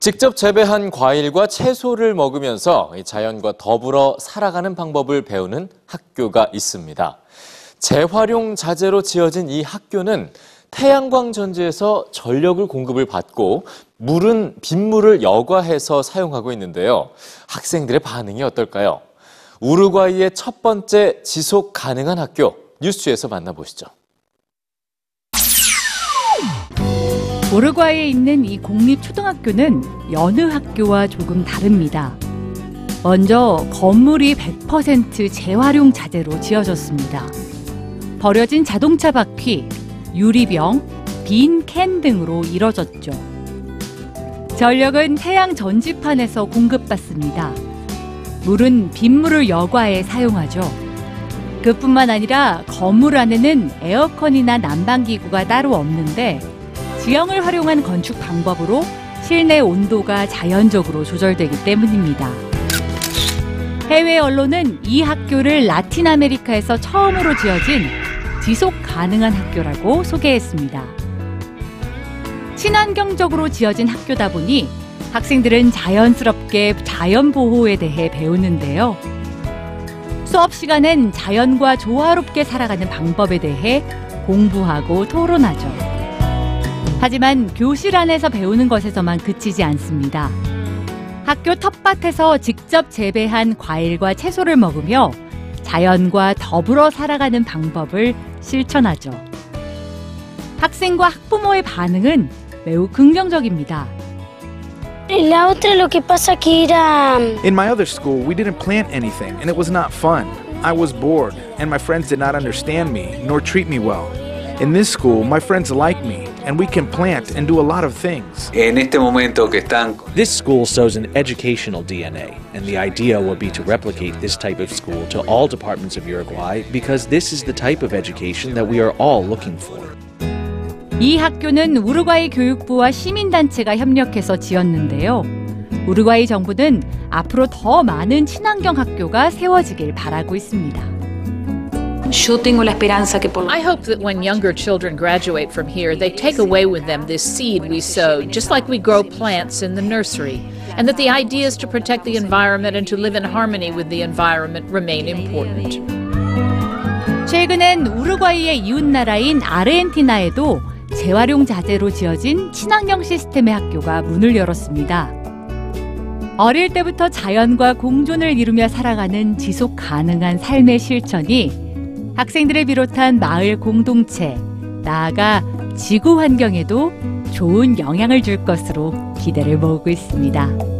직접 재배한 과일과 채소를 먹으면서 이 자연과 더불어 살아가는 방법을 배우는 학교가 있습니다. 재활용 자재로 지어진 이 학교는 태양광 전지에서 전력을 공급을 받고 물은 빗물을 여과해서 사용하고 있는데요. 학생들의 반응이 어떨까요? 우루과이의 첫 번째 지속 가능한 학교 뉴스에서 만나보시죠. 우루과이에 있는 이 공립 초등학교는 여느 학교와 조금 다릅니다. 먼저 건물이 100% 재활용 자재로 지어졌습니다. 버려진 자동차 바퀴, 유리병, 빈 캔 등으로 이뤄졌죠. 전력은 태양 전지판에서 공급받습니다. 물은 빗물을 여과해 사용하죠. 그뿐만 아니라 건물 안에는 에어컨이나 난방기구가 따로 없는데 지형을 활용한 건축 방법으로 실내 온도가 자연적으로 조절되기 때문입니다. 해외 언론은 이 학교를 라틴 아메리카에서 처음으로 지어진 지속 가능한 학교라고 소개했습니다. 친환경적으로 지어진 학교다 보니 학생들은 자연스럽게 자연 보호에 대해 배우는데요. 수업 시간엔 자연과 조화롭게 살아가는 방법에 대해 공부하고 토론하죠. 하지만 교실 안에서 배우는 것에서만 그치지 않습니다. 학교 텃밭에서 직접 재배한 과일과 채소를 먹으며 자연과 더불어 살아가는 방법을 실천하죠. 학생과 학부모의 반응은 매우 긍정적입니다. La otra lo que pasa que era... In my other school, we didn't plant anything, and it was not fun. I was bored, and my friends did not understand me nor treat me well. In this school, my friends like me, and we can plant and do a lot of things. En este momento que están This school shows an educational DNA, and the idea will be to replicate this type of school to all departments of Uruguay because this is the type of education that we are all looking for. 이 학교는 우루과이 교육부와 시민단체가 협력해서 지었는데요. 우루과이 정부는 앞으로 더 많은 친환경 학교가 세워지길 바라고 있습니다. Yo tengo la esperanza que por I hope that when younger children graduate from here, they take away with them this seed we sowed, just like we grow plants in the nursery, and that the ideas to protect the environment and to live in harmony with the environment remain important. 최근엔 우루과이의 이웃 나라인 아르헨티나에도 재활용 자재로 지어진 친환경 시스템의 학교가 문을 열었습니다. 어릴 때부터 자연과 공존을 이루며 살아가는 지속 가능한 삶의 실천이 학생들을 비롯한 마을 공동체, 나아가 지구 환경에도 좋은 영향을 줄 것으로 기대를 모으고 있습니다.